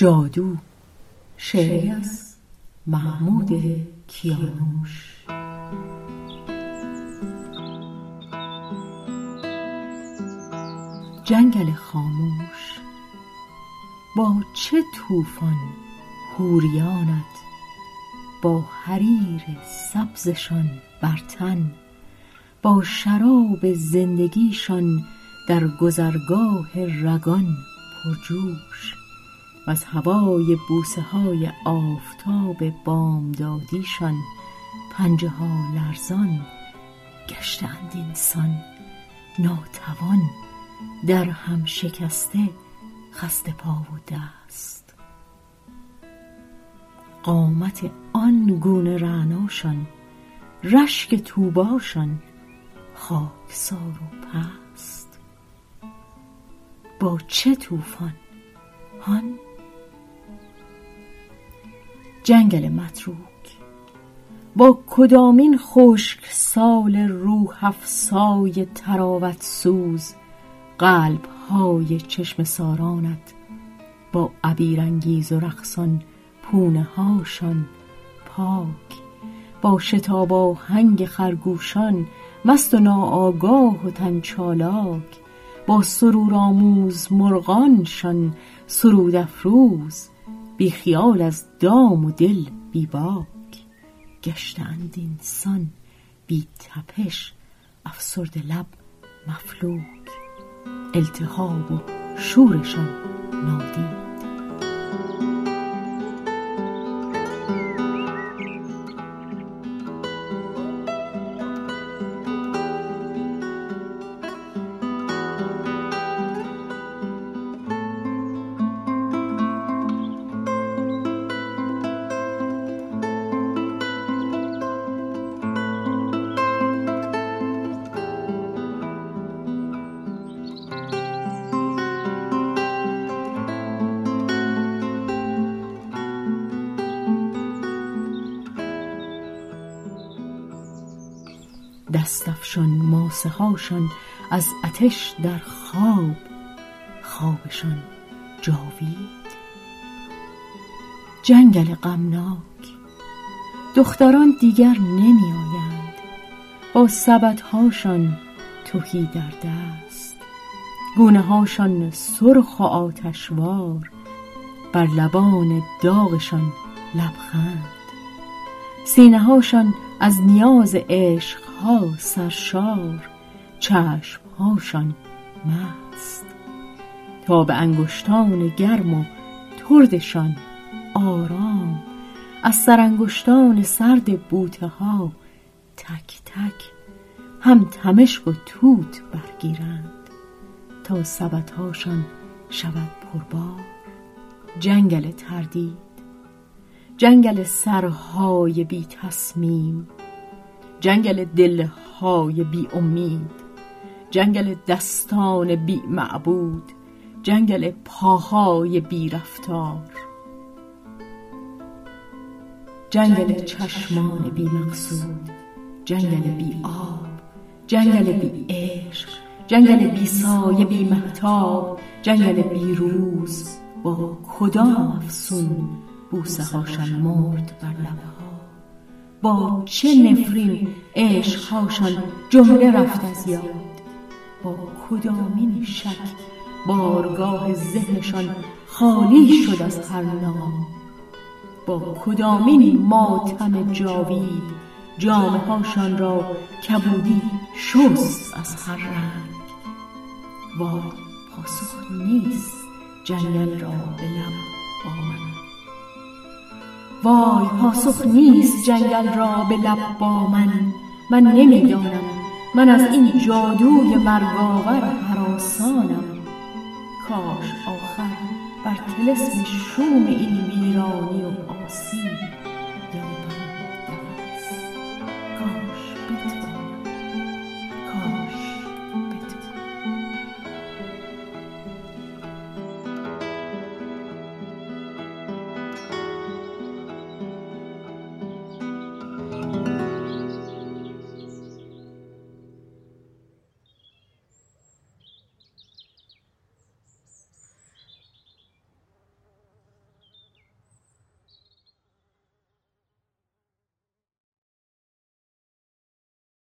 جادو شعری از محمود کیانوش. جنگل خاموش. با چه طوفان حوریانت با حریر سبزشان بر تن با شراب زندگیشان در گذرگاه رگان پرجوش. و از هوای بوسه های آفتاب بامدادیشان پنجه ها لرزان گشتند اینسان ناتوان در هم شکسته خسته پا و دست. قامت آن گونه رعناشان رشک توباشان خاکسار و پست. با چه طوفان هان جنگل متروک. با کدامین خشک سال روح افسای تراوت سوز قلب های چشم سارانت با عبیرانگیز و رقصان پونه هاشان پاک. با شتاب آهنگ خرگوشان مست و ناآگاه و تنچالاک. با سرور آموز مرغانشان سرود افروز. بی خیال از دام و دل بی باک. گشتند اینسان بی تپش افسرده لب مفلوک. التهاب و شورشان نادید دست افشان ماسه هاشان از آتش در خواب خوابشان جاوید. جنگل غمناک دختران دیگر نمی آیند با سبد هاشان تهی در دست. گونه هاشان سرخ و آتشوار بر لبان داغشان لبخند. سینه هاشان از نیاز عشق ها سرشار چشم هاشان مست تا به انگشتان گرم و تردشان آرام از سرانگشتان سرد بوته ها تک تک هم تمشک و توت برگیرند تا سبدهاشان شود پربار. جنگل تردید جنگل سرهای بی تصمیم جنگل دلهای بی امید جنگل دستان بی معبود جنگل پاهای بی رفتار. جنگل چشمان بی مقصود جنگل بی آب جنگل بی عشق جنگل بی سایه بی محتاب جنگل بی روز. با کدام افسون بوسه هاشان مرد بر لبها با چه نفرین عشقهاشان جمله رفت از یاد؟ با کدامین شک بارگاه ذهنشان خالی شد از هر نام؟ با کدامین ماتم جاوید جامه هاشان را کبودی شست از هر رنگ؟ وای پاسخ نیست جنگل را به لب با وای پاسخ نیست جنگل را به لب با من. من نمی‌دانم. من از این جادوی مرگاور هراسانم. کاش آخر بر تلسم شوم این ویرانی و آسیب